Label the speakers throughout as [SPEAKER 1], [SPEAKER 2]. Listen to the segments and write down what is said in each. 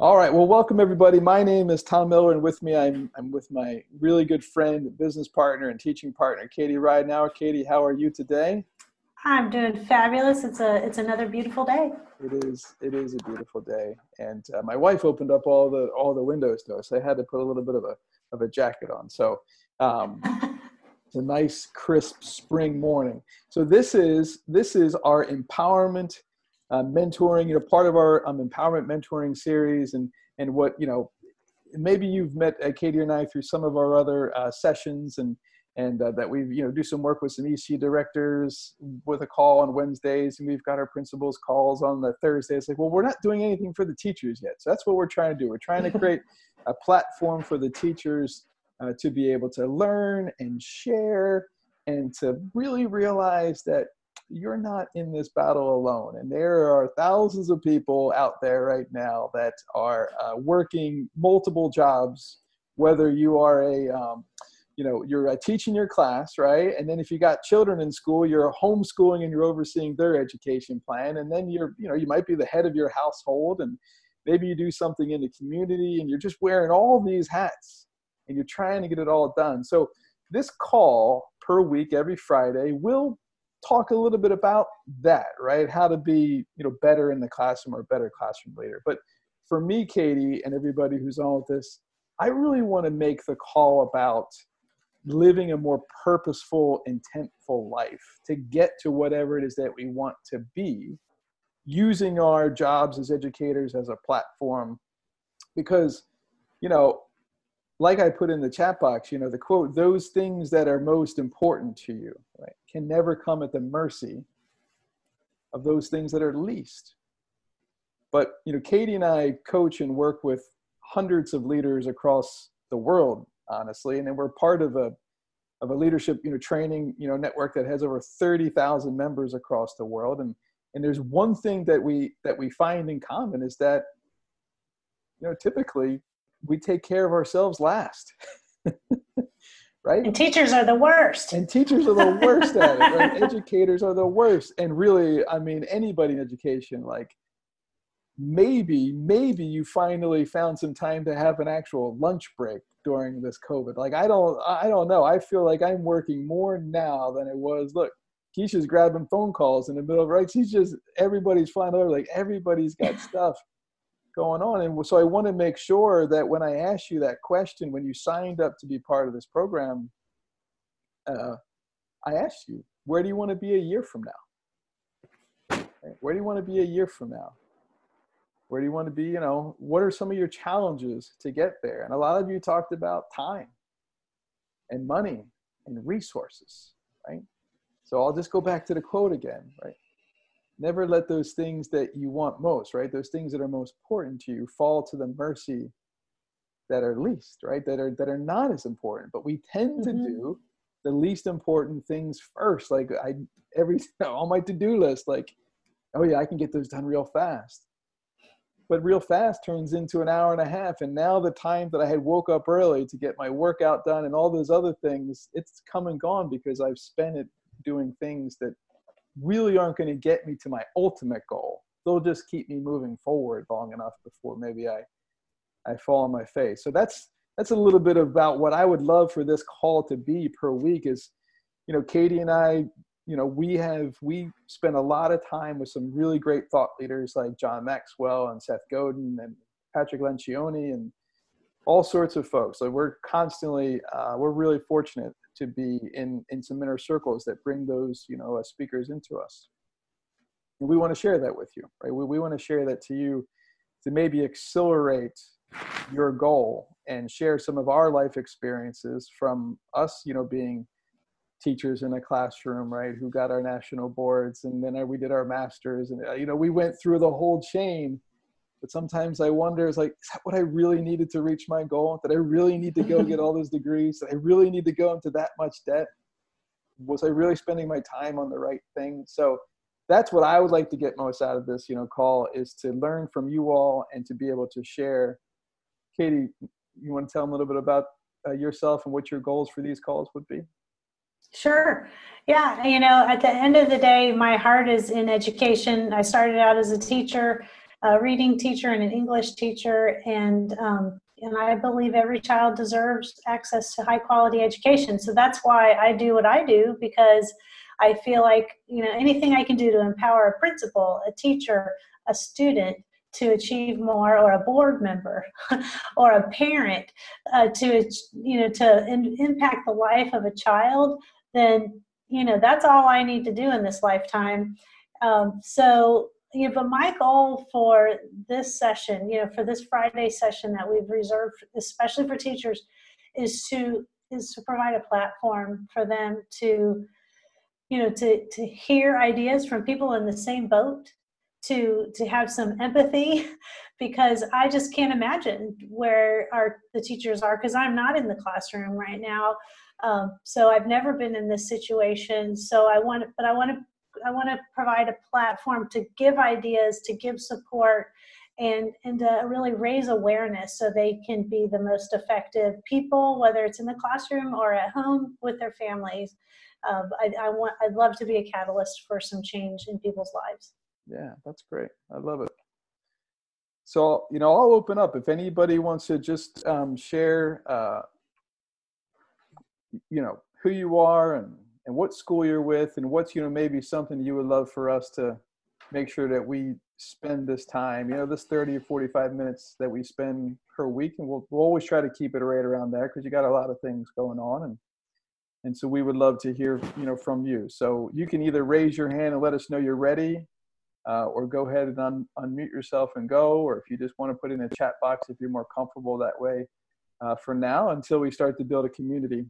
[SPEAKER 1] All right. Well, welcome everybody. My name is Tom Miller, and with me, I'm I'm with my really good friend, business partner, and teaching partner, Katie Ridenauer. Katie, how are you today?
[SPEAKER 2] I'm doing fabulous. It's a it's another beautiful day.
[SPEAKER 1] It is. It is a beautiful day, and uh, my wife opened up all the all the windows though, so I had to put a little bit of a of a jacket on. So. Um, it's a nice crisp spring morning. So this is this is our empowerment uh, mentoring, you know, part of our um, empowerment mentoring series, and and what you know, maybe you've met uh, Katie and I through some of our other uh, sessions, and and uh, that we you know do some work with some EC directors with a call on Wednesdays, and we've got our principals calls on the Thursdays. Like, well, we're not doing anything for the teachers yet, so that's what we're trying to do. We're trying to create a platform for the teachers uh, to be able to learn and share and to really realize that you're not in this battle alone. And there are thousands of people out there right now that are uh, working multiple jobs, whether you are a, um, you know, you're uh, teaching your class, right? And then if you got children in school, you're homeschooling and you're overseeing their education plan. And then you're, you know, you might be the head of your household and maybe you do something in the community and you're just wearing all these hats and you're trying to get it all done. So this call per week every Friday will talk a little bit about that, right? How to be, you know, better in the classroom or better classroom leader. But for me, Katie, and everybody who's on with this, I really want to make the call about living a more purposeful, intentful life to get to whatever it is that we want to be, using our jobs as educators as a platform. Because, you know, like I put in the chat box, you know, the quote, those things that are most important to you, right, can never come at the mercy of those things that are least. But, you know, Katie and I coach and work with hundreds of leaders across the world, honestly, and we're part of a of a leadership, you know, training, you know, network that has over 30,000 members across the world. And and there's one thing that we that we find in common is that you know typically we take care of ourselves last. right?
[SPEAKER 2] And teachers are the worst.
[SPEAKER 1] And teachers are the worst at it. Right? Educators are the worst. And really, I mean, anybody in education, like maybe, maybe you finally found some time to have an actual lunch break during this COVID. Like I don't, I don't know. I feel like I'm working more now than it was. Look, Keisha's grabbing phone calls in the middle of right. She's just everybody's flying over. Like everybody's got stuff going on. And so I want to make sure that when I ask you that question, when you signed up to be part of this program, uh, I asked you, where do you want to be a year from now? Where do you want to be a year from now? Where do you want to be? You know, what are some of your challenges to get there? And a lot of you talked about time and money and resources, right? So I'll just go back to the quote again, right? Never let those things that you want most, right? Those things that are most important to you fall to the mercy that are least, right? That are that are not as important. But we tend mm-hmm. to do the least important things first. Like I every all my to-do list, like, oh yeah, I can get those done real fast. But real fast turns into an hour and a half. And now the time that I had woke up early to get my workout done and all those other things, it's come and gone because I've spent it doing things that really aren't going to get me to my ultimate goal. They'll just keep me moving forward long enough before maybe I I fall on my face. So that's that's a little bit about what I would love for this call to be per week is you know Katie and I you know we have we spend a lot of time with some really great thought leaders like John Maxwell and Seth Godin and Patrick Lencioni and all sorts of folks. So we're constantly uh, we're really fortunate to be in in some inner circles that bring those you know uh, speakers into us. And we want to share that with you right? We, we want to share that to you to maybe accelerate your goal and share some of our life experiences from us you know being teachers in a classroom right? Who got our national boards and then we did our masters and uh, you know we went through the whole chain but sometimes I wonder, is like, is that what I really needed to reach my goal? Did I really need to go get all those degrees? Did I really need to go into that much debt? Was I really spending my time on the right thing? So that's what I would like to get most out of this, you know, call is to learn from you all and to be able to share. Katie, you want to tell them a little bit about uh, yourself and what your goals for these calls would be?
[SPEAKER 2] Sure. Yeah. You know, at the end of the day, my heart is in education. I started out as a teacher a reading teacher and an English teacher, and um, and I believe every child deserves access to high quality education. So that's why I do what I do because I feel like you know anything I can do to empower a principal, a teacher, a student to achieve more, or a board member, or a parent uh, to you know to in, impact the life of a child, then you know that's all I need to do in this lifetime. Um, so you know, but my goal for this session, you know, for this Friday session that we've reserved, especially for teachers, is to is to provide a platform for them to, you know, to to hear ideas from people in the same boat, to to have some empathy, because I just can't imagine where our the teachers are because I'm not in the classroom right now. Um, so I've never been in this situation. So I want, but I want to I want to provide a platform to give ideas, to give support, and and to really raise awareness so they can be the most effective people, whether it's in the classroom or at home with their families. Um, I, I want I'd love to be a catalyst for some change in people's lives.
[SPEAKER 1] Yeah, that's great. I love it. So you know, I'll open up if anybody wants to just um, share, uh, you know, who you are and and what school you're with and what's you know maybe something you would love for us to make sure that we spend this time you know this 30 or 45 minutes that we spend per week and we'll, we'll always try to keep it right around there because you got a lot of things going on and and so we would love to hear you know from you. So you can either raise your hand and let us know you're ready uh, or go ahead and un- unmute yourself and go or if you just want to put in a chat box if you're more comfortable that way uh, for now until we start to build a community.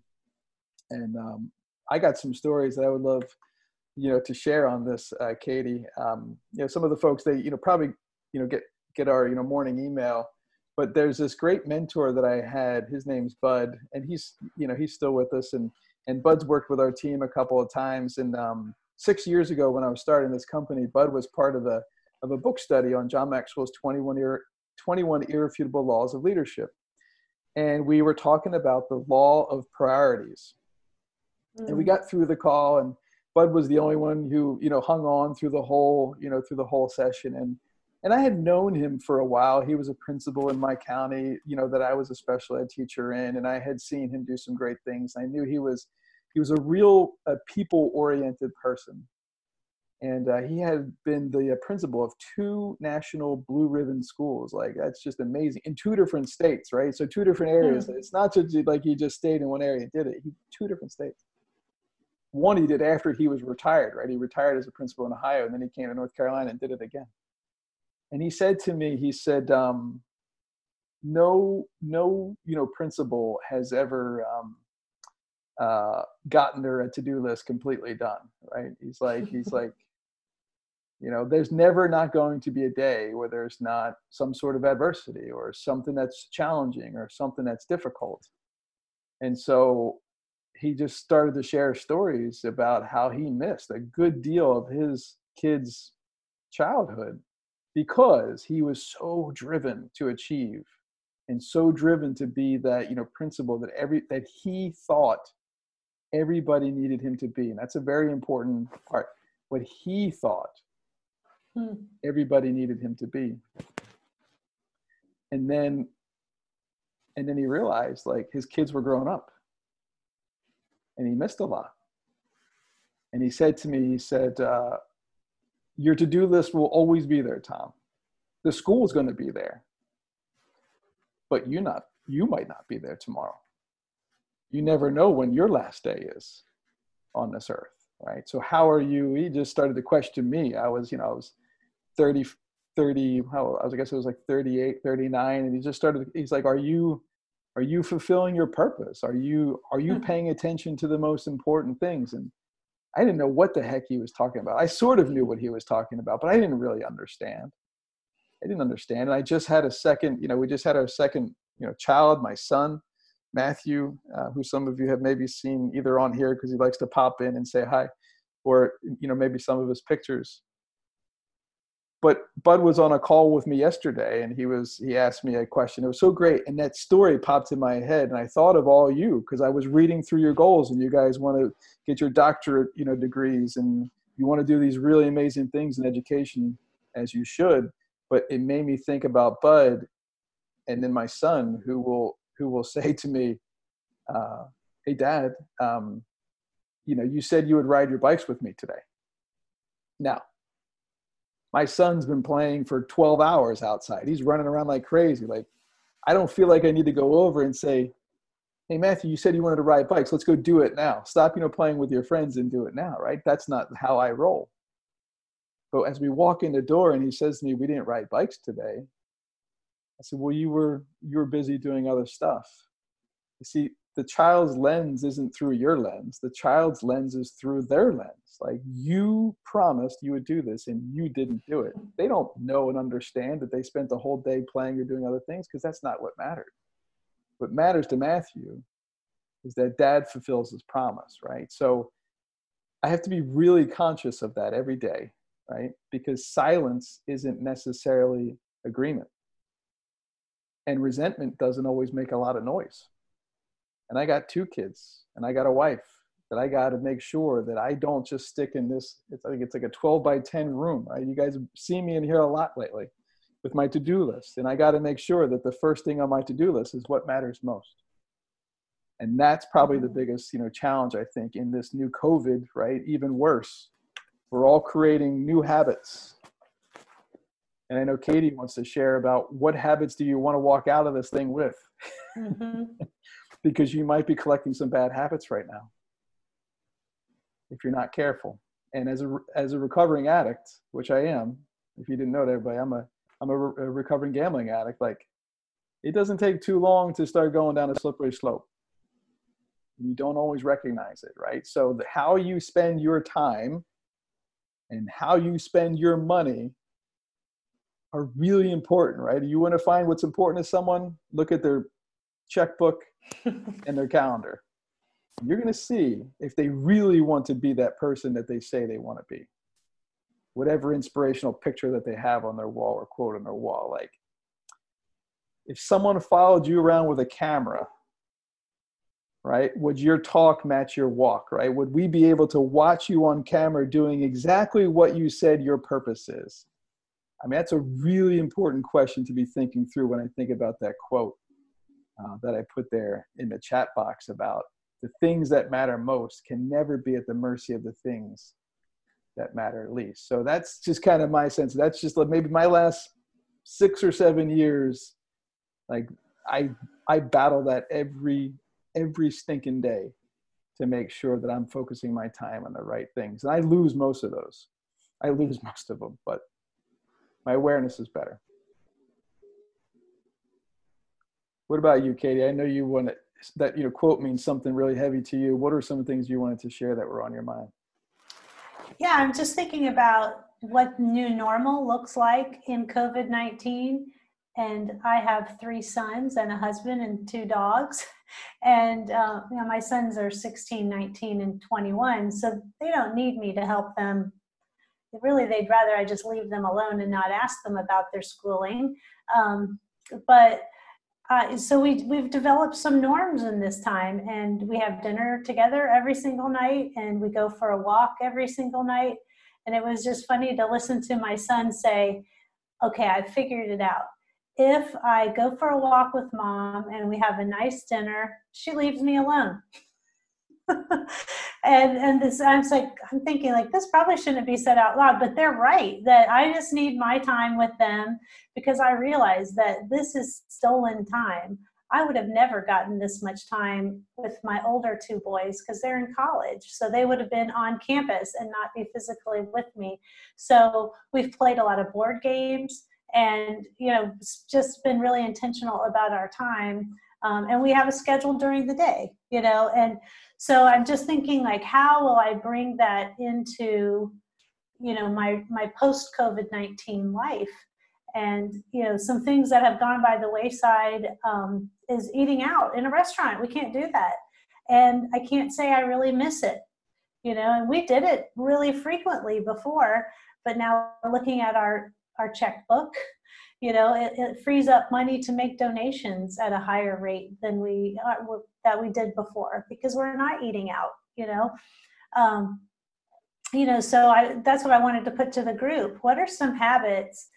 [SPEAKER 1] And um, I got some stories that I would love, you know, to share on this, uh, Katie. Um, you know, some of the folks they, you know, probably, you know, get get our you know morning email, but there's this great mentor that I had. His name's Bud, and he's you know he's still with us, and and Bud's worked with our team a couple of times. And um, six years ago, when I was starting this company, Bud was part of a of a book study on John Maxwell's 21 ir- 21 irrefutable laws of leadership, and we were talking about the law of priorities mm. and we mm. got through the call and bud was the only one who you know hung on through the whole you know through the whole session. And and i had known him for a while. He was a principal in my county you know that i was a special ed teacher in and i had seen him do some great things. I knew he was he was a real a people oriented person. And uh, he had been the uh, principal of two national blue ribbon schools. Like that's just amazing. In two different states right? So two different areas. Mm. it's not just like he just stayed in one area and did it. He, two different states one he did after he was retired, right? He retired as a principal in Ohio, and then he came to North Carolina and did it again. And he said to me, he said, um, "No, no, you know, principal has ever um, uh, gotten their to-do list completely done, right? He's like, he's like." you know there's never not going to be a day where there's not some sort of adversity or something that's challenging or something that's difficult and so he just started to share stories about how he missed a good deal of his kids' childhood because he was so driven to achieve and so driven to be that you know principal that every that he thought everybody needed him to be. And that's a very important part what he thought hmm. everybody needed him to be. And then and then he realized like his kids were growing up and he missed a lot. And he said to me, he said, uh, Your to do list will always be there, Tom. The school is going to be there. But you not you might not be there tomorrow. You never know when your last day is on this earth, right? So how are you? He just started to question me. I was, you know, I was 30, 30, how I was, I guess it was like 38, 39. And he just started, he's like, Are you are you fulfilling your purpose? Are you are you hmm. paying attention to the most important things? And i didn't know what the heck he was talking about. I sort of knew what he was talking about but i didn't really understand. I didn't understand. And i just had a second you know we just had our second you know child my son matthew uh, who some of you have maybe seen either on here because he likes to pop in and say hi or you know maybe some of his pictures but Bud was on a call with me yesterday and he was he asked me a question. It was so great. And that story popped in my head and I thought of all you because I was reading through your goals and you guys want to get your doctorate, you know, degrees and you want to do these really amazing things in education as you should. but it made me think about Bud and then my son who will who will say to me, uh, "Hey, Dad, um, you know, you said you would ride your bikes with me today." Now, my son's been playing for 12 hours outside. He's running around like crazy. Like, I don't feel like I need to go over and say, "Hey, Matthew, you said you wanted to ride bikes. Let's go do it now. Stop, you know, playing with your friends and do it now." Right? That's not how I roll. But as we walk in the door and he says to me, "We didn't ride bikes today," I said, well, you were you were busy doing other stuff. You see, the child's lens isn't through your lens. The child's lens is through their lens. Like you promised you would do this and you didn't do it. They don't know and understand that they spent the whole day playing or doing other things because that's not what mattered. What matters to Matthew is that dad fulfills his promise, right? So I have to be really conscious of that every day, right? Because silence isn't necessarily agreement and resentment doesn't always make a lot of noise and i got two kids and i got a wife that i got to make sure that i don't just stick in this i think it's like a 12 by 10 room right you guys see me in here a lot lately with my to-do list and i got to make sure that the first thing on my to-do list is what matters most and that's probably the biggest you know challenge i think in this new covid right even worse we're all creating new habits and I know Katie wants to share about what habits do you want to walk out of this thing with? Mm-hmm. because you might be collecting some bad habits right now if you're not careful. And as a as a recovering addict, which I am, if you didn't know that, everybody, I'm a I'm a, re- a recovering gambling addict. Like, it doesn't take too long to start going down a slippery slope. You don't always recognize it, right? So the, how you spend your time and how you spend your money are really important, right? You want to find what's important to someone, look at their checkbook and their calendar. You're going to see if they really want to be that person that they say they want to be. Whatever inspirational picture that they have on their wall or quote on their wall. Like, if someone followed you around with a camera, right, would your talk match your walk, right? Would we be able to watch you on camera doing exactly what you said your purpose is? I mean, that's a really important question to be thinking through when I think about that quote uh, that I put there in the chat box about the things that matter most can never be at the mercy of the things that matter least. So that's just kind of my sense. That's just like maybe my last six or seven years. Like I, I battle that every, every stinking day to make sure that I'm focusing my time on the right things. And I lose most of those. I lose most of them, but my awareness is better. What about you, Katie? I know you want to, that you know quote means something really heavy to you. What are some things you wanted to share that were on your mind?
[SPEAKER 2] Yeah, I'm just thinking about what new normal looks like in COVID 19. And I have three sons and a husband and two dogs. And uh, you know, my sons are 16, 19, and 21. So they don't need me to help them really they'd rather I just leave them alone and not ask them about their schooling. Um, but uh, so we we've developed some norms in this time, and we have dinner together every single night, and we go for a walk every single night. And it was just funny to listen to my son say, "Okay, I figured it out. If I go for a walk with mom and we have a nice dinner, she leaves me alone." and and this I'm like I'm thinking like this probably shouldn't be said out loud, but they're right that I just need my time with them because I realize that this is stolen time. I would have never gotten this much time with my older two boys because they're in college. So they would have been on campus and not be physically with me. So we've played a lot of board games and, you know, just been really intentional about our time. Um, and we have a schedule during the day, you know, and so i'm just thinking like how will i bring that into you know my my post covid-19 life? And you know some things that have gone by the wayside um, is eating out in a restaurant. We can't do that. And i can't say i really miss it you know and we did it really frequently before but now looking at our our checkbook you know it, it frees up money to make donations at a higher rate than we uh, that we did before because we're not eating out you know um, you know so i that's what i wanted to put to the group what are some habits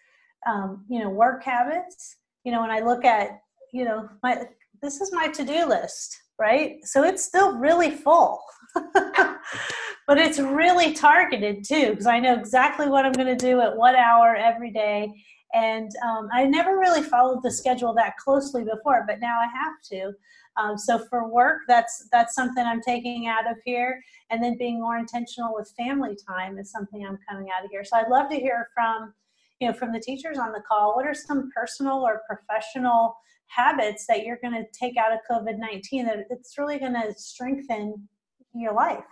[SPEAKER 2] um, you know, work habits. You know, when I look at, you know, my this is my to-do list, right? So it's still really full. but it's really targeted too, because I know exactly what I'm going to do at what hour every day. And um, I never really followed the schedule that closely before, but now I have to. Um, so for work, that's that's something I'm taking out of here, and then being more intentional with family time is something I'm coming out of here. So I'd love to hear from you know from the teachers on the call. What are some personal or professional habits that you're going to take out of COVID 19 that it's really going to strengthen your life?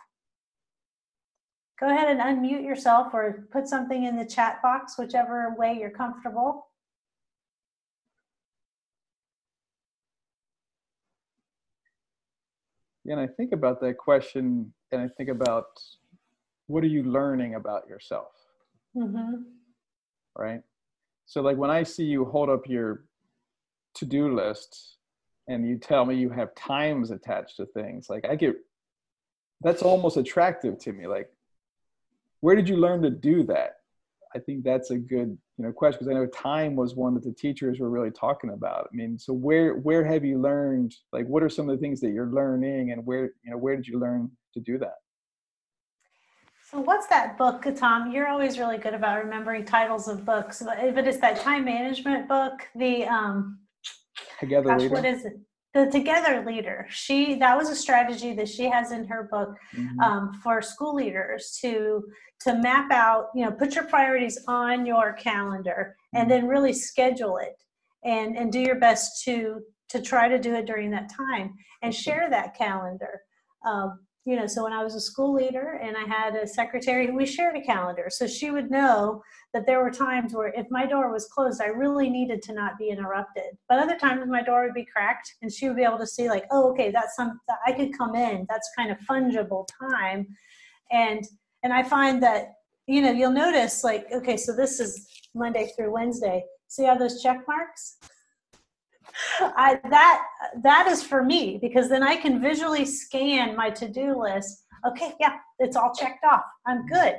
[SPEAKER 2] Go ahead and unmute yourself or put something in the chat box, whichever way you're comfortable.
[SPEAKER 1] Yeah, and I think about that question and I think about what are you learning about yourself? Mm-hmm. Right? So, like when I see you hold up your to do list and you tell me you have times attached to things, like I get that's almost attractive to me. Like, where did you learn to do that? I think that's a good you know question because I know time was one that the teachers were really talking about. I mean, so where where have you learned? Like, what are some of the things that you're learning, and where you know where did you learn to do that?
[SPEAKER 2] So what's that book, Tom? You're always really good about remembering titles of books, but it's that time management book. The um,
[SPEAKER 1] Together gosh, Leader.
[SPEAKER 2] What is it? The together leader she that was a strategy that she has in her book mm-hmm. um, for school leaders to to map out you know put your priorities on your calendar and mm-hmm. then really schedule it and and do your best to to try to do it during that time and share that calendar um, you know, so when I was a school leader and I had a secretary, we shared a calendar. So she would know that there were times where if my door was closed, I really needed to not be interrupted. But other times my door would be cracked and she would be able to see like, oh, okay, that's some, I could come in. That's kind of fungible time. And, and I find that, you know, you'll notice like, okay, so this is Monday through Wednesday. See how those check marks? I, that that is for me because then I can visually scan my to-do list. Okay, yeah, it's all checked off. I'm good.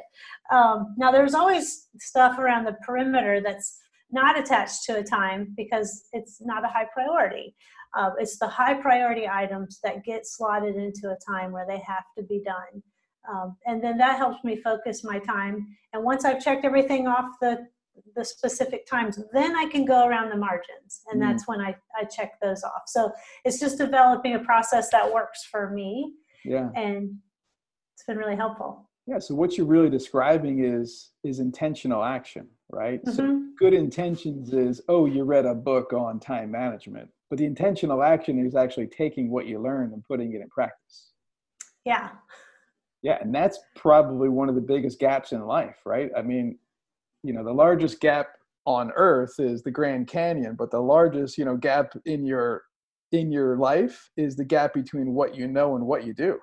[SPEAKER 2] Um, now there's always stuff around the perimeter that's not attached to a time because it's not a high priority. Uh, it's the high priority items that get slotted into a time where they have to be done. Um, and then that helps me focus my time. And once I've checked everything off the the specific times then i can go around the margins and mm-hmm. that's when I, I check those off so it's just developing a process that works for me
[SPEAKER 1] yeah
[SPEAKER 2] and been really helpful.
[SPEAKER 1] Yeah so what you're really describing is is intentional action right? Mm-hmm. so good intentions is oh you read a book on time management but the intentional action is actually taking what you learned and putting it in practice.
[SPEAKER 2] Yeah.
[SPEAKER 1] Yeah and that's probably one of the biggest gaps in life right? I mean you know the largest gap on earth is the grand canyon but the largest you know gap in your in your life is the gap between what you know and what you do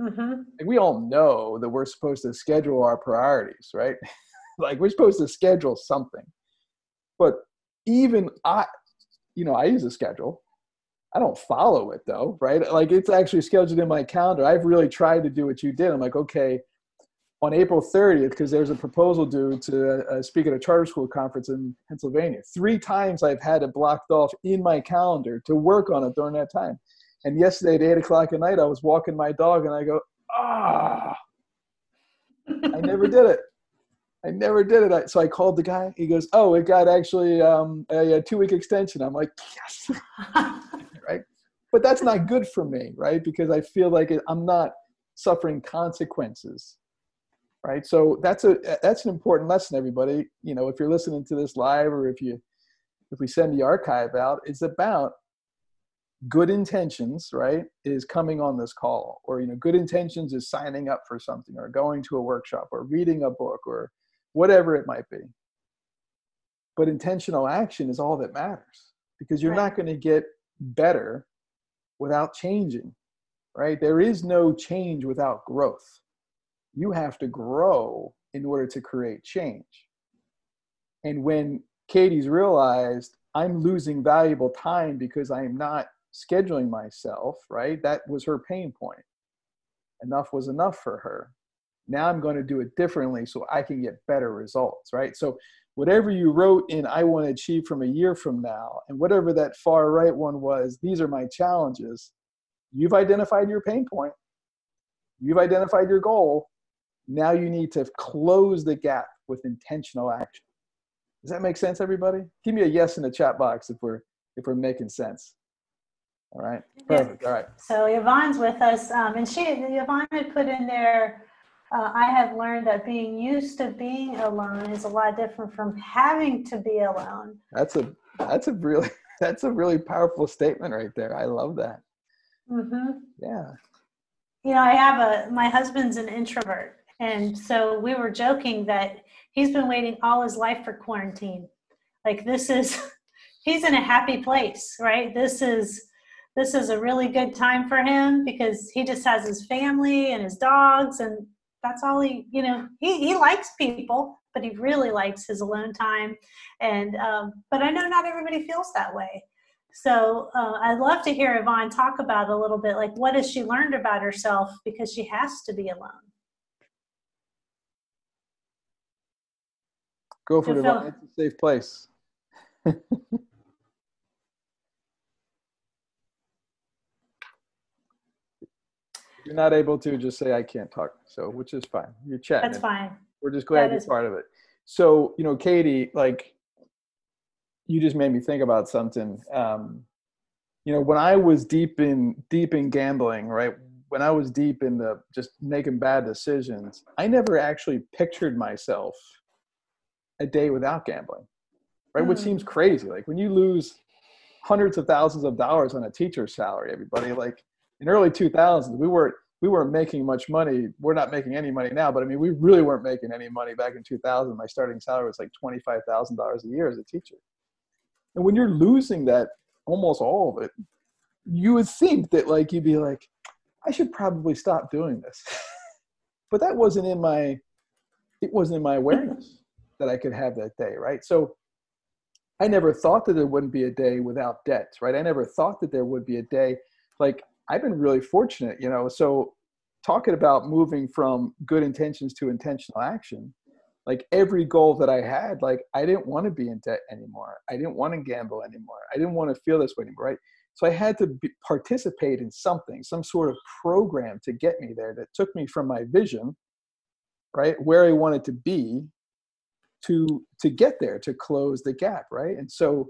[SPEAKER 1] mm-hmm. we all know that we're supposed to schedule our priorities right like we're supposed to schedule something but even i you know i use a schedule i don't follow it though right like it's actually scheduled in my calendar i've really tried to do what you did i'm like okay on April 30th, because there's a proposal due to uh, speak at a charter school conference in Pennsylvania. Three times I've had it blocked off in my calendar to work on it during that time. And yesterday at 8 o'clock at night, I was walking my dog and I go, ah, I never did it. I never did it. I, So I called the guy. He goes, oh, it got actually um, a, a two week extension. I'm like, yes. right. But that's not good for me, right? Because I feel like I'm not suffering consequences right so that's a that's an important lesson everybody you know if you're listening to this live or if you if we send the archive out it's about good intentions right is coming on this call or you know good intentions is signing up for something or going to a workshop or reading a book or whatever it might be but intentional action is all that matters because you're right. not going to get better without changing right there is no change without growth you have to grow in order to create change. And when Katie's realized I'm losing valuable time because I am not scheduling myself, right? That was her pain point. Enough was enough for her. Now I'm going to do it differently so I can get better results, right? So whatever you wrote in I want to achieve from a year from now, and whatever that far right one was, these are my challenges. You've identified your pain point, you've identified your goal. Now you need to close the gap with intentional action. Does that make sense, everybody? Give me a yes in the chat box if we're if we're making sense. All right, perfect. All right.
[SPEAKER 2] So Yvonne's with us, um, and she Yvonne had put in there uh, I have learned that being used to being alone is a lot different from having to be alone.
[SPEAKER 1] That's a that's a really that's a really powerful statement right there. I love that.
[SPEAKER 2] Mm-hmm.
[SPEAKER 1] Yeah.
[SPEAKER 2] You know, I have a my husband's an introvert, and so we were joking that he's been waiting all his life for quarantine. Like this is he's in a happy place, right? This is this is a really good time for him because he just has his family and his dogs and that's all he you know he, he likes people but he really likes his alone time. And um, but i know not everybody feels that way. So uh, i'd love to hear yvonne talk about a little bit like what has she learned about herself because she has to be alone?
[SPEAKER 1] Go for it yvonne. It's a safe place you're not able to, just say I can't talk. So, which is fine. You're chatting.
[SPEAKER 2] That's fine.
[SPEAKER 1] We're just glad that you're part of it. So, you know, Katie, like, you just made me think about something. Um, you know, when I was deep in deep in gambling, right? When I was deep in the just making bad decisions, I never actually pictured myself a day without gambling, right? Mm. Which seems crazy. Like when you lose hundreds of thousands of dollars on a teacher's salary, everybody like in early 2000s we weren't we weren't making much money. We're not making any money now but i mean we really weren't making any money back in 2000 my starting salary was like $25000 a year as a teacher. And when you're losing that almost all of it you would think that like you'd be like i should probably stop doing this. But that wasn't in my it wasn't in my awareness that i could have that day right? So i never thought that there wouldn't be a day without debts right? I never thought that there would be a day like I've been really fortunate, you know. So talking about moving from good intentions to intentional action, like every goal that I had, like I didn't want to be in debt anymore. I didn't want to gamble anymore. I didn't want to feel this way anymore, right? So I had to be, participate in something, some sort of program to get me there that took me from my vision, right, where I wanted to be, to to get there, to close the gap, right? And so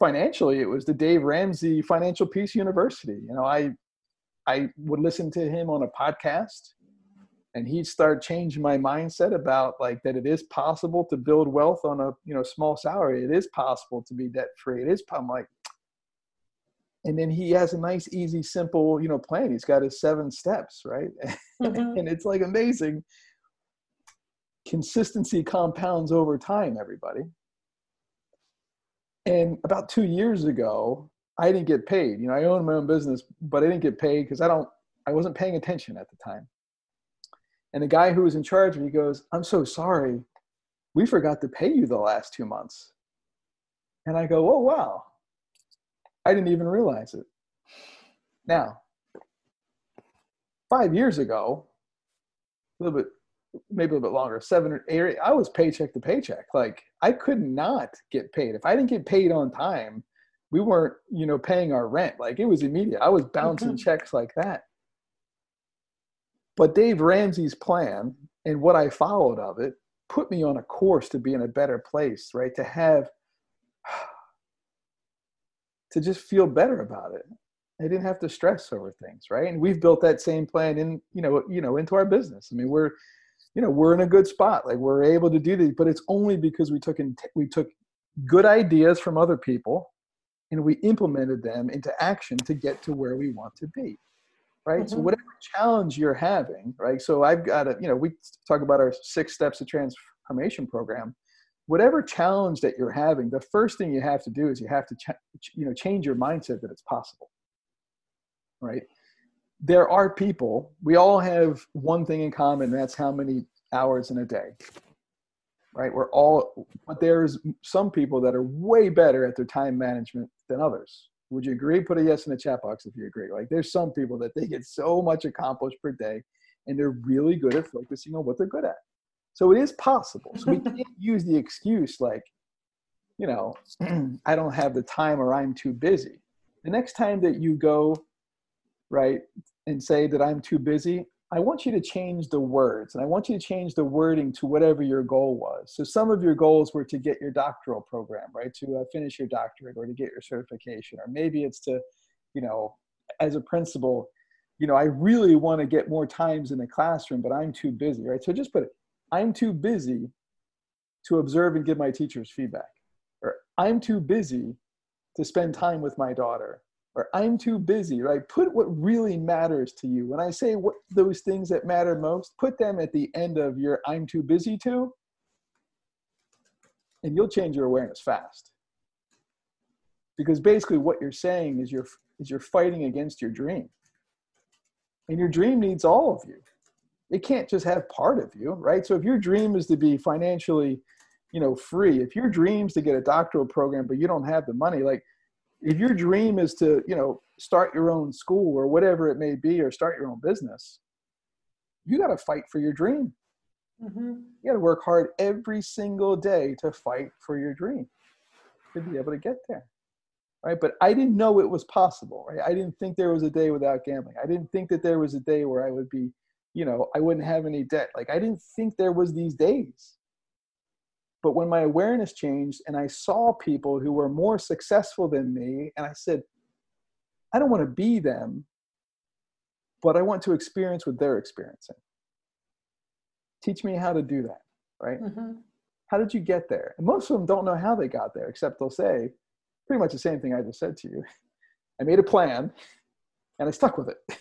[SPEAKER 1] financially, it was the Dave Ramsey Financial Peace University. You know, I I would listen to him on a podcast and he'd start changing my mindset about like that it is possible to build wealth on a you know small salary. It is possible to be debt free. It is I'm like and then he has a nice easy simple you know plan he's got his seven steps right mm-hmm. and it's like amazing consistency compounds over time everybody and about two years ago I didn't get paid. You know, I own my own business, but I didn't get paid because I don't, I wasn't paying attention at the time. And the guy who was in charge of me goes, I'm so sorry. We forgot to pay you the last two months. And I go, oh, wow. I didn't even realize it. Now, five years ago, a little bit, maybe a little bit longer, seven or eight, I was paycheck to paycheck. Like I could not get paid. If I didn't get paid on time, we weren't you know paying our rent. Like it was immediate. I was bouncing mm-hmm. checks like that. But dave ramsey's plan and what i followed of it put me on a course to be in a better place right? To have to just feel better about it. I didn't have to stress over things right? And we've built that same plan in you know you know into our business. I mean we're you know we're in a good spot. Like we're able to do these but it's only because we took in, we took good ideas from other people and we implemented them into action to get to where we want to be right mm-hmm. so whatever challenge you're having right so i've got a you know we talk about our six steps of transformation program whatever challenge that you're having the first thing you have to do is you have to ch- you know change your mindset that it's possible right there are people we all have one thing in common and that's how many hours in a day right? We're all, but there's some people that are way better at their time management than others. Would you agree? Put a yes in the chat box if you agree. Like there's some people that they get so much accomplished per day and they're really good at focusing on what they're good at. So it is possible. So we can't use the excuse like, you know, I don't have the time or I'm too busy. The next time that you go, right, and say that I'm too busy, I want you to change the words and I want you to change the wording to whatever your goal was. So some of your goals were to get your doctoral program, right? To uh, finish your doctorate or to get your certification, or maybe it's to, you know, as a principal, you know, I really want to get more times in the classroom, but I'm too busy, right? So just put it, I'm too busy to observe and give my teachers feedback, or I'm too busy to spend time with my daughter, or I'm too busy, right? Put what really matters to you. When I say what those things that matter most, put them at the end of your I'm too busy to, and you'll change your awareness fast. Because basically what you're saying is you're is you're fighting against your dream. And your dream needs all of you. It can't just have part of you, right? So if your dream is to be financially, you know, free, if your dream is to get a doctoral program but you don't have the money, like if your dream is to you know start your own school or whatever it may be or start your own business you got to fight for your dream. Mm-hmm. you got to work hard every single day to fight for your dream to be able to get there right? But i didn't know it was possible right? I didn't think there was a day without gambling. I didn't think that there was a day where i would be you know i wouldn't have any debt. Like i didn't think there was these days but when my awareness changed and I saw people who were more successful than me, and I said, I don't want to be them, but I want to experience what they're experiencing. Teach me how to do that, right? Mm-hmm. How did you get there? And most of them don't know how they got there, except they'll say pretty much the same thing I just said to you. I made a plan and I stuck with it.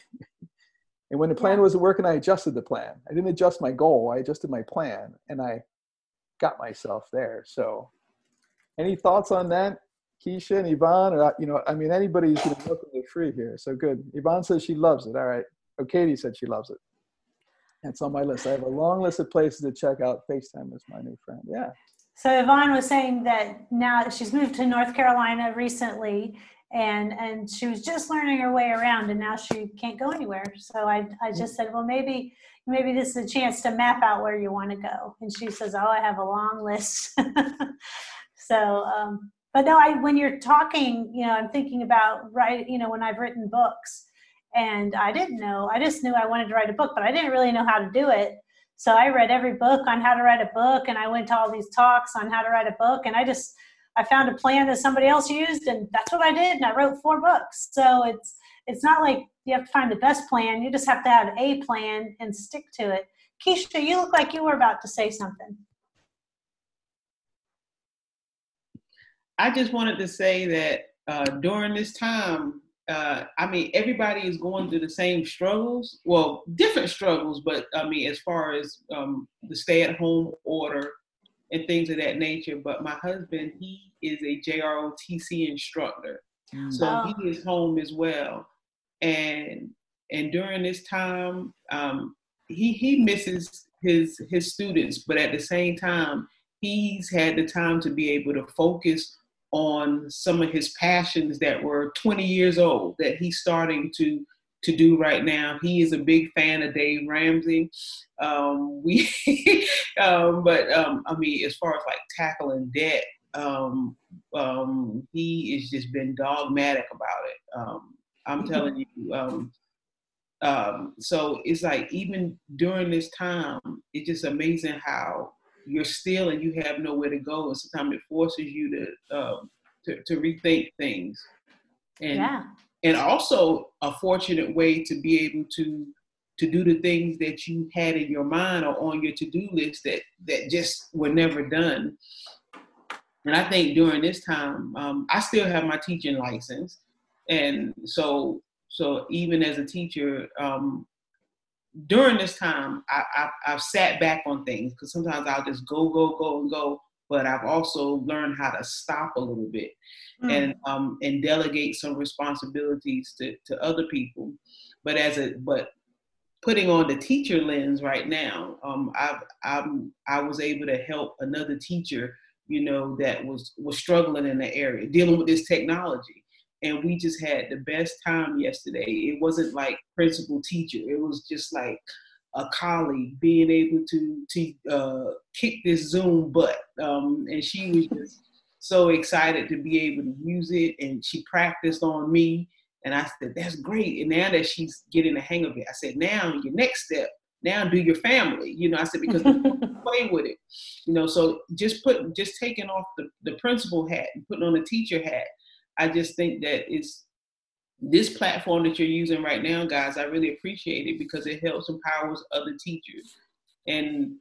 [SPEAKER 1] and when the plan yeah. wasn't working, I adjusted the plan. I didn't adjust my goal, I adjusted my plan and I got myself there. So, any thoughts on that, Keisha and Yvonne? Or you know, I mean, anybody's going to welcome to free here. So good. Yvonne says she loves it. All right. Oh, Katie said she loves it. It's on my list. I have a long list of places to check out. FaceTime is my new friend. Yeah.
[SPEAKER 2] So Yvonne was saying that now she's moved to North Carolina recently, and and she was just learning her way around, and now she can't go anywhere. So I I just said, well, maybe maybe this is a chance to map out where you want to go. And she says, oh, I have a long list. so, um, but no, I, when you're talking, you know, I'm thinking about, right, you know, when I've written books and I didn't know, I just knew I wanted to write a book, but I didn't really know how to do it. So I read every book on how to write a book and I went to all these talks on how to write a book and I just, I found a plan that somebody else used and that's what I did. And I wrote four books. So it's, it's not like you have to find the best plan. You just have to have a plan and stick to it. Keisha, you look like you were about to say something.
[SPEAKER 3] I just wanted to say that uh, during this time, uh, I mean, everybody is going through the same struggles. Well, different struggles, but I mean, as far as um, the stay-at-home order and things of that nature. But my husband, he is a JROTC instructor, so oh. he is home as well and and during this time um, he he misses his his students but at the same time he's had the time to be able to focus on some of his passions that were 20 years old that he's starting to to do right now. He is a big fan of Dave Ramsey. Um, we, um, but um, I mean, as far as like tackling debt, um, um, he has just been dogmatic about it. I'm telling you. Um, um, so it's like even during this time, it's just amazing how you're still and you have nowhere to go, and sometimes it forces you to um, to, to rethink things. And yeah. and also a fortunate way to be able to to do the things that you had in your mind or on your to-do list that that just were never done. And I think during this time, um, I still have my teaching license, and so so even as a teacher um, during this time I, I, have sat back on things because sometimes i'll just go go go and go but i've also learned how to stop a little bit mm. and um, and delegate some responsibilities to, to other people but as a but putting on the teacher lens right now um, I've, I'm, i was able to help another teacher you know that was was struggling in the area dealing with this technology and we just had the best time yesterday. It wasn't like principal teacher. It was just like a colleague, being able to to uh, kick this Zoom butt. Um, and she was just so excited to be able to use it, and she practiced on me. And I said, "That's great." And now that she's getting the hang of it, I said, "Now your next step, now do your family." You know, I said because play with it. You know, so just put just taking off the the principal hat and putting on the teacher hat. I just think that it's this platform that you're using right now, guys, I really appreciate it because it helps empowers other teachers, and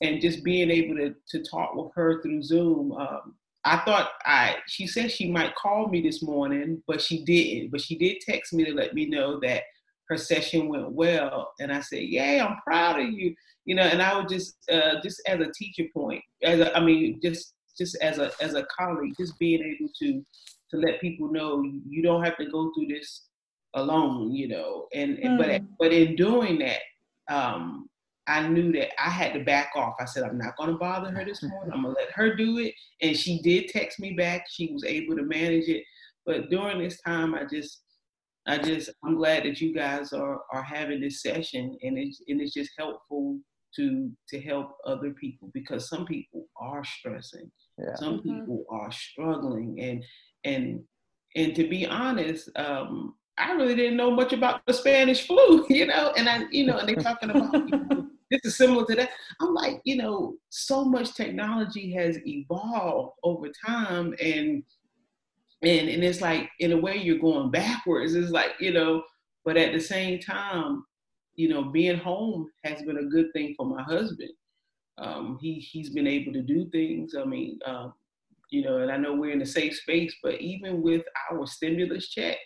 [SPEAKER 3] and just being able to to talk with her through Zoom. Um, I thought I she said she might call me this morning, but she didn't. But she did text me to let me know that her session went well, and I said, "Yay, I'm proud of you." You know, and I would just uh, just as a teacher point, as a, I mean, just just as a as a colleague, just being able to to let people know you don't have to go through this alone, you know. And, mm. but but in doing that, um, I knew that I had to back off. I said, I'm not going to bother her this morning. I'm going to let her do it. And she did text me back. She was able to manage it. But during this time, I just, I just, I'm glad that you guys are are having this session, and it's and it's just helpful to to help other people because some people are stressing. Yeah. Some mm-hmm. people are struggling, and and and to be honest, um, I really didn't know much about the Spanish flu, you know, and I, you know, and they're talking about you know, this is similar to that. I'm like, you know, so much technology has evolved over time, and and and it's like in a way you're going backwards. It's like you know, but at the same time, you know, being home has been a good thing for my husband. Um, he he's been able to do things. I mean, um, you know, and I know we're in a safe space, but even with our stimulus check,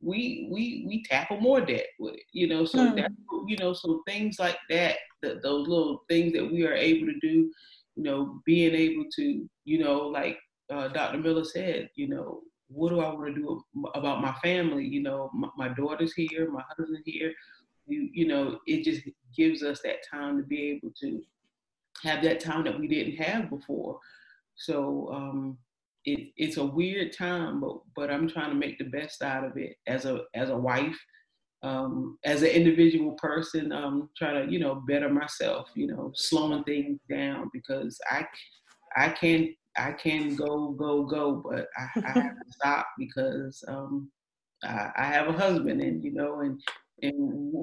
[SPEAKER 3] we we we tackle more debt with it, you know. So mm. that you know, so things like that, the, those little things that we are able to do, you know, being able to, you know, like uh, Dr. Miller said, you know, what do I want to do about my family? You know, my, my daughter's here, my husband here. You, you know, it just gives us that time to be able to have that time that we didn't have before. So um, it, it's a weird time, but but I'm trying to make the best out of it as a as a wife, um, as an individual person. Um, trying to you know better myself. You know, slowing things down because I I can I can go go go, but I, I have to stop because um, I, I have a husband, and you know, and and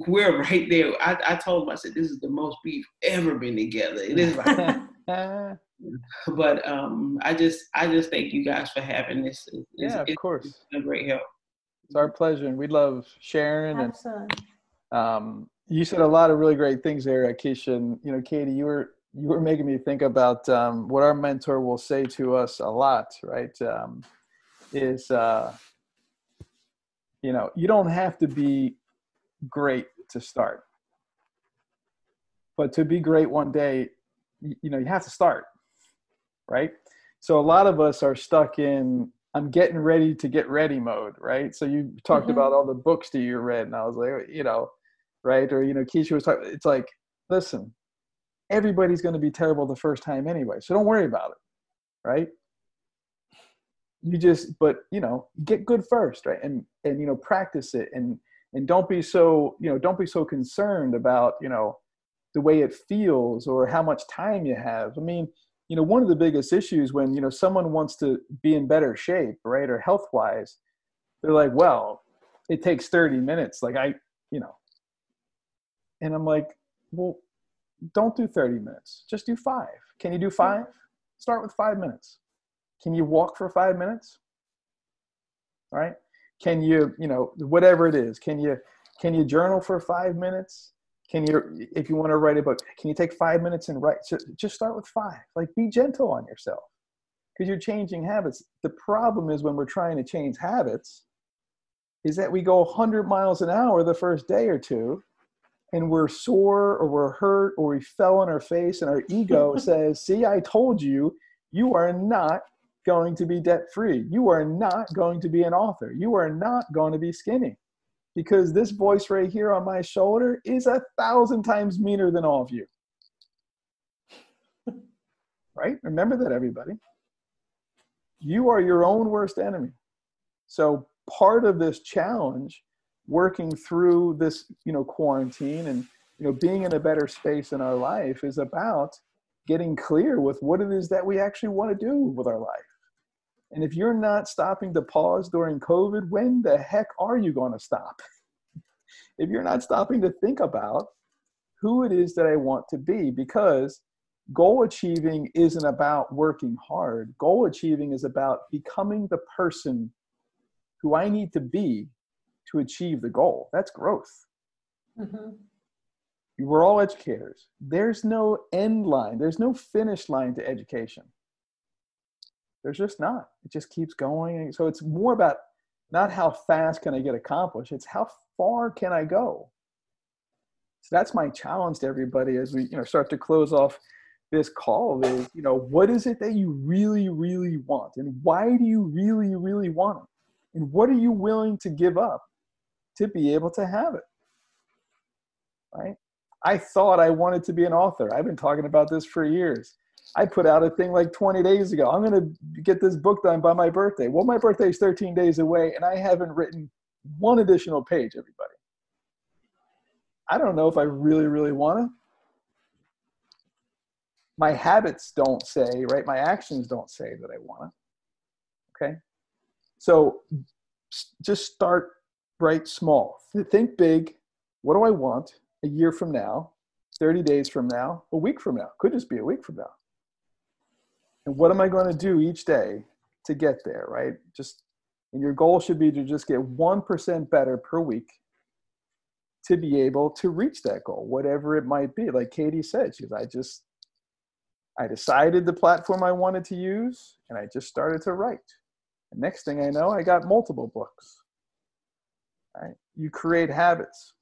[SPEAKER 3] we're right there. I, I told him, I said, this is the most we've ever been together. It is like but um, I just I just thank you guys for having this.
[SPEAKER 1] It's, yeah, of course. It's
[SPEAKER 3] a great help.
[SPEAKER 1] It's our pleasure, and we love sharing. Absolutely. And um, you said a lot of really great things there, Keisha. And you know, Katie, you were you were making me think about um, what our mentor will say to us a lot. Right? Um, is uh, you know, you don't have to be great to start, but to be great one day, you know, you have to start right? So a lot of us are stuck in I'm getting ready to get ready mode, right? So you talked mm-hmm. about all the books that you read, and I was like, you know, right? Or you know, Keisha was talking. It's like, listen, everybody's going to be terrible the first time anyway, so don't worry about it, right? You just, but you know, get good first, right? And and you know, practice it, and and don't be so you know, don't be so concerned about you know the way it feels or how much time you have. I mean, you know one of the biggest issues when you know someone wants to be in better shape right or health wise they're like well it takes 30 minutes like i you know. And i'm like well don't do 30 minutes just do five. Can you do five? Start with five minutes. Can you walk for five minutes? All right? Can you you know whatever it is can you can you journal for five minutes can you if you want to write a book can you take five minutes and write so just start with five. Like be gentle on yourself because you're changing habits. The problem is when we're trying to change habits is that we go 100 miles an hour the first day or two and we're sore or we're hurt or we fell on our face and our ego says see i told you you are not going to be debt free you are not going to be an author. You are not going to be skinny because this voice right here on my shoulder is a thousand times meaner than all of you. right? Remember that, everybody. You are your own worst enemy. So part of this challenge, working through this, you know, quarantine and you know, being in a better space in our life is about getting clear with what it is that we actually want to do with our life. And if you're not stopping to pause during COVID, when the heck are you going to stop? if you're not stopping to think about who it is that I want to be, because goal achieving isn't about working hard. Goal achieving is about becoming the person who I need to be to achieve the goal. That's growth. Mm-hmm. We're all educators. There's no end line, there's no finish line to education. There's just not. It just keeps going. So it's more about not how fast can I get accomplished, it's how far can I go? So that's my challenge to everybody as we you know start to close off this call is you know what is it that you really really want and why do you really really want it and what are you willing to give up to be able to have it right i thought i wanted to be an author i've been talking about this for years i put out a thing like 20 days ago i'm going to get this book done by my birthday well my birthday is 13 days away and i haven't written one additional page everybody i don't know if i really really want to my habits don't say right my actions don't say that i want to okay so just start right small. Think big. What do I want a year from now, 30 days from now, a week from now? Could just be a week from now. And what am I going to do each day to get there, right? Just and your goal should be to just get 1% better per week to be able to reach that goal, whatever it might be. Like Katie said, she's I just I decided the platform I wanted to use and I just started to write. Next thing I know, I got multiple books. Right? You create habits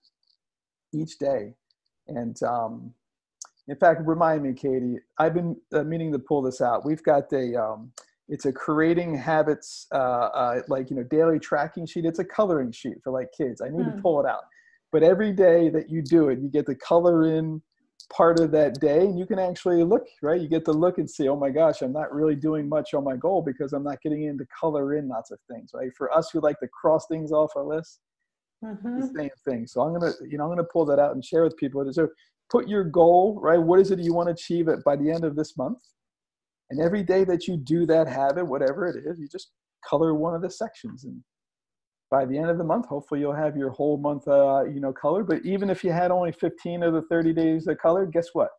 [SPEAKER 1] each day. And um, in fact, remind me, Katie, I've been uh, meaning to pull this out. We've got a, um, it's a creating habits, uh, uh, like, you know, daily tracking sheet. It's a coloring sheet for like kids. I need mm. to hmm. pull it out. But every day that you do it, you get to color in part of that day and you can actually look right you get to look and see oh my gosh i'm not really doing much on my goal because i'm not getting into color in lots of things right for us who like to cross things off our list mm-hmm. the same thing so i'm gonna you know i'm gonna pull that out and share with people so put your goal right what is it you want to achieve it by the end of this month and every day that you do that habit whatever it is you just color one of the sections and by the end of the month, hopefully you'll have your whole month, uh, you know, color. But even if you had only 15 of the 30 days of color, guess what?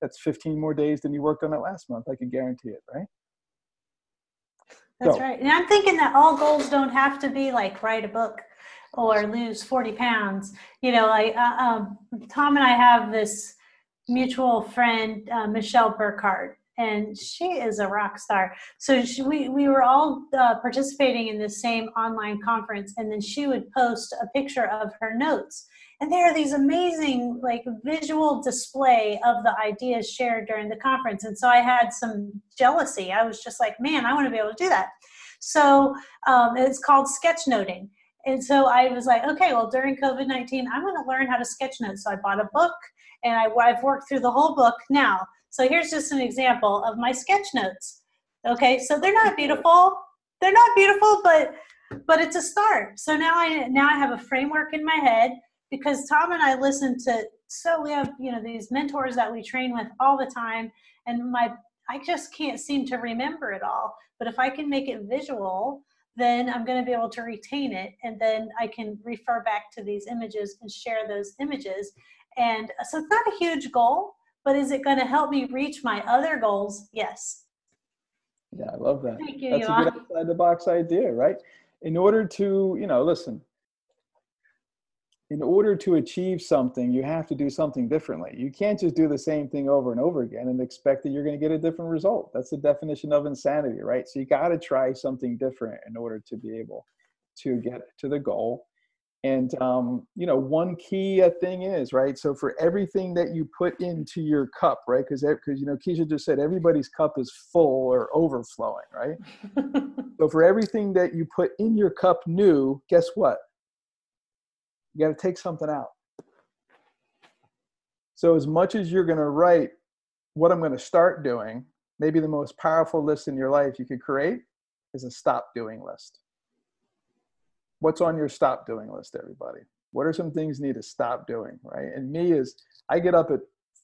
[SPEAKER 1] That's 15 more days than you worked on it last month. I can guarantee it, right?
[SPEAKER 2] That's so. right. And I'm thinking that all goals don't have to be like write a book or lose 40 pounds. You know, like uh, um, Tom and I have this mutual friend, uh, Michelle Burkhardt, and she is a rock star. So she, we we were all uh, participating in the same online conference, and then she would post a picture of her notes, and there are these amazing like visual display of the ideas shared during the conference. And so I had some jealousy. I was just like, man, I want to be able to do that. So um, it's called sketchnoting. And so I was like, okay, well, during COVID 19, I'm going to learn how to sketchnote. So I bought a book and I, I've worked through the whole book now. So here's just an example of my sketch notes. Okay, so they're not beautiful. They're not beautiful, but but it's a start. So now I now I have a framework in my head because Tom and I listen to so we have you know these mentors that we train with all the time, and my I just can't seem to remember it all. But if I can make it visual, then I'm going to be able to retain it, and then I can refer back to these images and share those images. And uh, so it's not a huge goal, but is it going to help me reach my other goals? Yes.
[SPEAKER 1] Yeah, I love that. Thank you, That's a good outside the box idea, right? In order to, you know, listen, in order to achieve something, you have to do something differently. You can't just do the same thing over and over again and expect that you're going to get a different result. That's the definition of insanity, right? So you got to try something different in order to be able to get to the goal and um, you know, one key uh, thing is right. So for everything that you put into your cup, right? Because because you know, Keisha just said everybody's cup is full or overflowing, right? so for everything that you put in your cup new, guess what? You got to take something out. So as much as you're going to write what I'm going to start doing, maybe the most powerful list in your life you could create is a stop doing list. What's on your stop doing list, everybody? What are some things you need to stop doing, right? And me is I get up at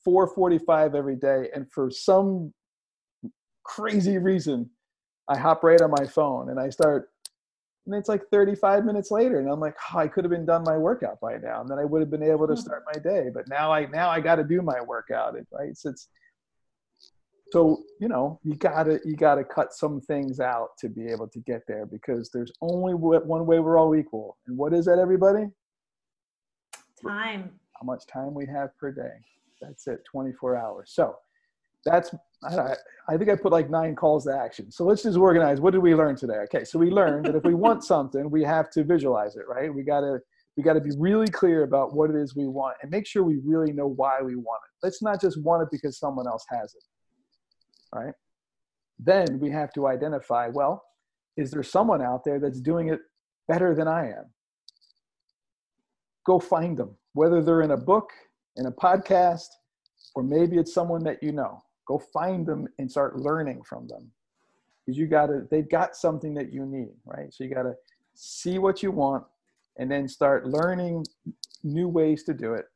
[SPEAKER 1] 4:45 every day, and for some crazy reason, I hop right on my phone and I start. And it's like 35 minutes later, and I'm like, oh, I could have been done my workout by now, and then I would have been able to hmm. start my day. But now I now I got to do my workout, right? So it's so you know you gotta you gotta cut some things out to be able to get there because there's only one way we're all equal and what is that everybody
[SPEAKER 2] time
[SPEAKER 1] how much time we have per day that's it 24 hours so that's I, I think i put like nine calls to action so let's just organize what did we learn today okay so we learned that if we want something we have to visualize it right we gotta we got to be really clear about what it is we want and make sure we really know why we want it let's not just want it because someone else has it right? Then we have to identify well, is there someone out there that's doing it better than I am? Go find them, whether they're in a book, in a podcast, or maybe it's someone that you know. Go find them and start learning from them. Because you gotta, they've got something that you need, right? So you gotta see what you want and then start learning new ways to do it.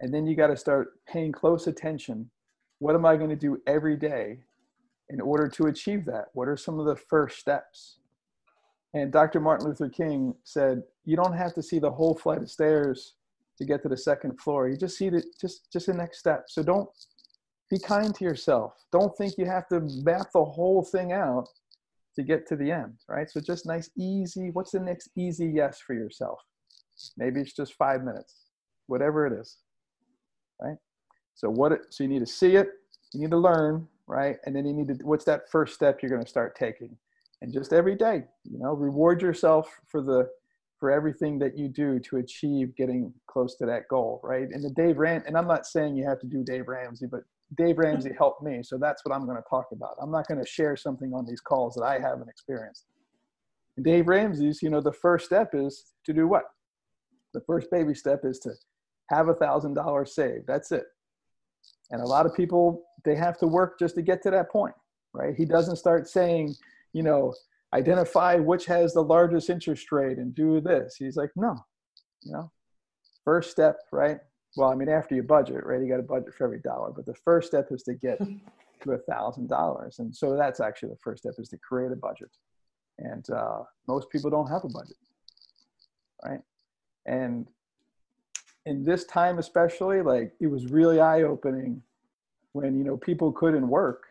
[SPEAKER 1] And then you gotta start paying close attention. What am I gonna do every day in order to achieve that? What are some of the first steps? And Dr. Martin Luther King said, you don't have to see the whole flight of stairs to get to the second floor. You just see the just just the next step. So don't be kind to yourself. Don't think you have to map the whole thing out to get to the end, right? So just nice, easy. What's the next easy yes for yourself? Maybe it's just five minutes, whatever it is, right? So what? It, so you need to see it. You need to learn right? And then you need to, what's that first step you're going to start taking? And just every day, you know, reward yourself for the, for everything that you do to achieve getting close to that goal, right? And the Dave Ram, and I'm not saying you have to do Dave Ramsey, but Dave Ramsey helped me. So that's what I'm going to talk about. I'm not going to share something on these calls that I haven't experienced. And Dave Ramsey's, you know, the first step is to do what? The first baby step is to have a thousand dollars saved. That's it. And a lot of people, they have to work just to get to that point, right? He doesn't start saying, you know, identify which has the largest interest rate and do this. He's like, no, you know, first step, right? Well, I mean, after you budget, right? You got a budget for every dollar, but the first step is to get to a thousand dollars. And so that's actually the first step is to create a budget. And uh, most people don't have a budget, right? And in this time especially like it was really eye-opening when you know people couldn't work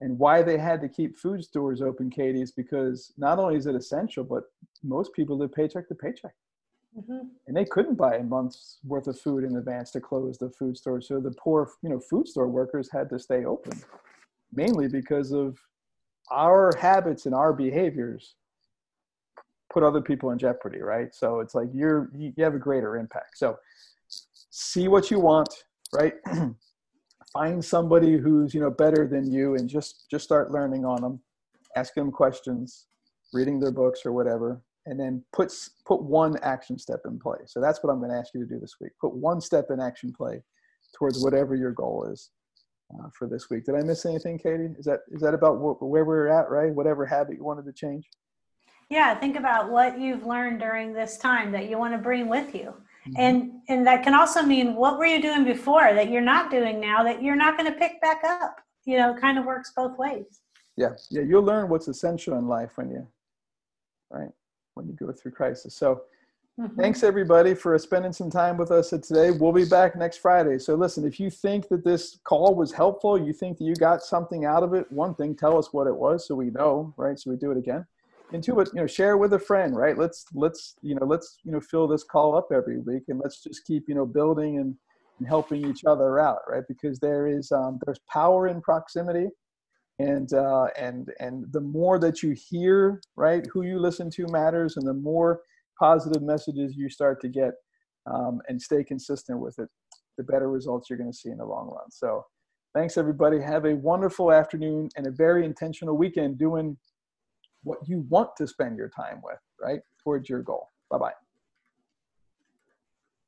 [SPEAKER 1] and why they had to keep food stores open katie is because not only is it essential but most people live paycheck to paycheck mm-hmm. and they couldn't buy a month's worth of food in advance to close the food store so the poor you know food store workers had to stay open mainly because of our habits and our behaviors put other people in jeopardy, right? So it's like you're you have a greater impact. So see what you want, right? Find somebody who's you know better than you, and just just start learning on them, asking them questions, reading their books or whatever, and then put put one action step in play. So that's what I'm going to ask you to do this week. Put one step in action play towards whatever your goal is. Uh, for this week. Did I miss anything, Katie? Is that is that about wh- where we're at, right? Whatever habit you wanted to change.
[SPEAKER 2] Yeah, think about what you've learned during this time that you want to bring with you. Mm-hmm. And and that can also mean what were you doing before that you're not doing now that you're not going to pick back up. You know, kind of works both ways.
[SPEAKER 1] Yeah. Yeah, you'll learn what's essential in life when you right? When you go through crisis. So Mm-hmm. Thanks everybody for spending some time with us today. We'll be back next Friday. So listen, if you think that this call was helpful, you think that you got something out of it, one thing, tell us what it was so we know, right? So we do it again and two, but you know, share with a friend, right? Let's let's you know let's you know fill this call up every week, and let's just keep you know building and, and helping each other out, right? Because there is um, there's power in proximity, and uh, and and the more that you hear, right, who you listen to matters, and the more positive messages you start to get, um, and stay consistent with it, the better results you're going to see in the long run. So. Thanks, everybody. Have a wonderful afternoon and a very intentional weekend doing what you want to spend your time with, right? Towards your goal. Bye bye.